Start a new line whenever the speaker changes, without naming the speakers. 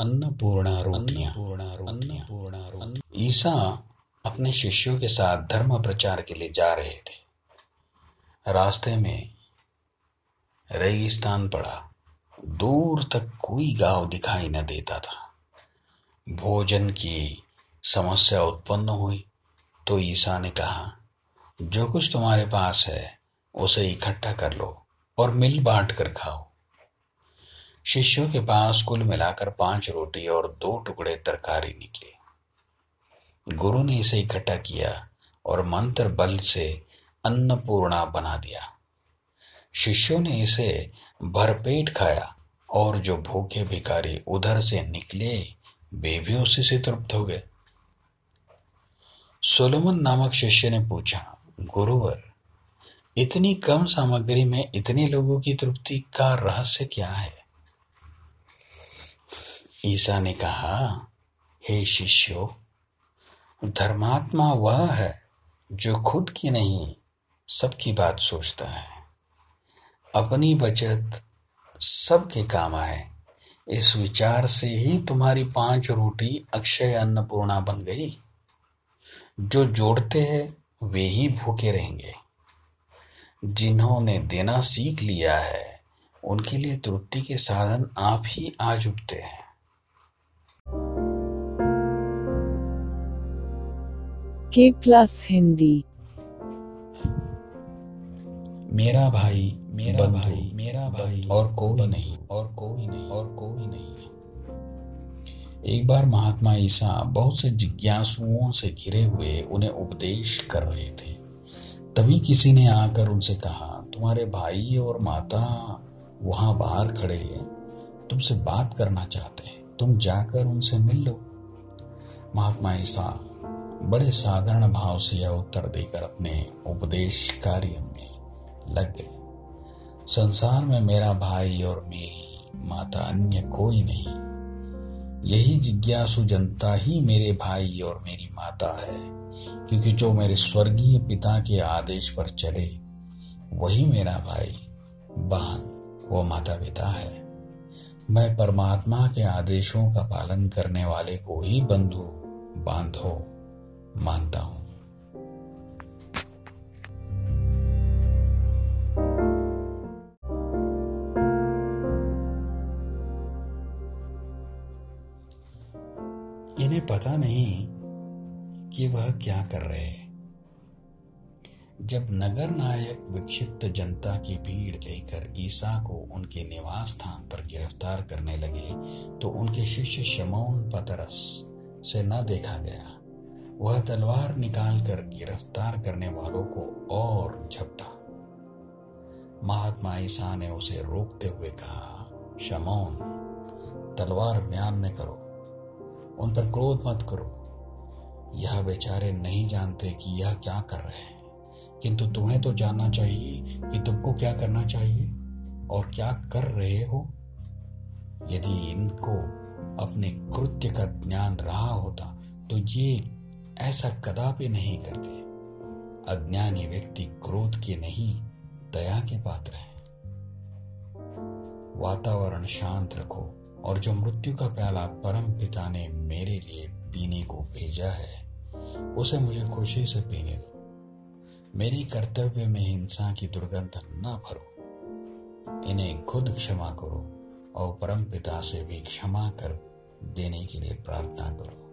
अन्नपूर्णा रोटियाँ। अन्नपूर्णा ईसा अपने शिष्यों के साथ धर्म प्रचार के लिए जा रहे थे। रास्ते में रेगिस्तान पड़ा। दूर तक कोई गाँव दिखाई न देता था। भोजन की समस्या उत्पन्न हुई तो ईसा ने कहा जो कुछ तुम्हारे पास है उसे इकट्ठा कर लो और मिल बांट कर खाओ। शिष्यों के पास कुल मिलाकर पाँच रोटी और दो टुकड़े तरकारी निकले। गुरु ने इसे इकट्ठा किया और मंत्र बल से अन्नपूर्णा बना दिया। शिष्यों ने इसे भरपेट खाया और जो भूखे भिखारी उधर से निकले, वे भी उसी से तृप्त हो गए। सोलोमन नामक शिष्य ने पूछा, गुरुवर, इतनी कम सामग्री में इतने लोगों की तृप्ति का रहस्य क्या है? ईसा ने कहा, हे शिष्यो, धर्मात्मा वह है जो खुद की नहीं, सबकी बात सोचता है। अपनी बचत सबके काम आए। इस विचार से ही तुम्हारी पाँच रोटी अक्षय अन्नपूर्णा बन गई। जो जोड़ते हैं, वे ही भूखे रहेंगे। जिन्होंने देना सीख लिया है, उनके लिए तृप्ति के साधन आप ही आज उठते हैं।
के प्लस हिंदी।
मेरा भाई मेरा भाई मेरा भाई और कोई नहीं। और कोई नहीं और कोई नहीं। एक बार महात्मा ईसा बहुत से जिज्ञासुओं से घिरे हुए उन्हें उपदेश कर रहे थे। तभी किसी ने आकर उनसे कहा तुम्हारे भाई और माता वहाँ बाहर खड़े हैं। तुमसे बात करना चाहते हैं। तुम जाकर उनसे मिल लो। महात्मा ईसा बड़े साधारण भाव से यह उत्तर देकर अपने उपदेश कार्य में लग गए। संसार में मेरा भाई और मेरी माता अन्य कोई नहीं। यही जिज्ञासु जनता ही मेरे भाई और मेरी माता है, क्योंकि जो मेरे स्वर्गीय पिता के आदेश पर चले, वही मेरा भाई, बहन, वो माता पिता है। मैं परमात्मा के आदेशों का पालन करने वाले को ही बंधु बांधो मानता हूँ। इन्हें पता नहीं कि वह क्या कर रहे हैं। जब नगर नायक विक्षिप्त जनता की भीड़ लेकर ईसा को उनके निवास स्थान पर गिरफ़्तार करने लगे तो उनके शिष्य शमौन पतरस से न देखा गया। वह तलवार निकालकर गिरफ़्तार करने वालों को और झपटा। महात्मा ईसा ने उसे रोकते हुए कहा, शमौन, तलवार म्यान में करो। उन पर क्रोध मत करो। यह बेचारे नहीं जानते कि यह क्या कर रहे हैं। किंतु तुम्हें तो जानना चाहिए कि तुमको क्या करना चाहिए और क्या कर रहे हो। यदि इनको अपने कृत्य का ज्ञान रहा होता तो ये ऐसा कदापि नहीं करते। अज्ञानी व्यक्ति क्रोध के नहीं, दया के पात्र है। वातावरण शांत रखो और जो मृत्यु का प्याला परम पिता ने मेरे लिए पीने को भेजा है, उसे मुझे खुशी से पीने दो। मेरी कर्तव्य में हिंसा की दुर्गंध न भरो। इन्हें खुद क्षमा करो और परम पिता से भी क्षमा कर देने के लिए प्रार्थना करो।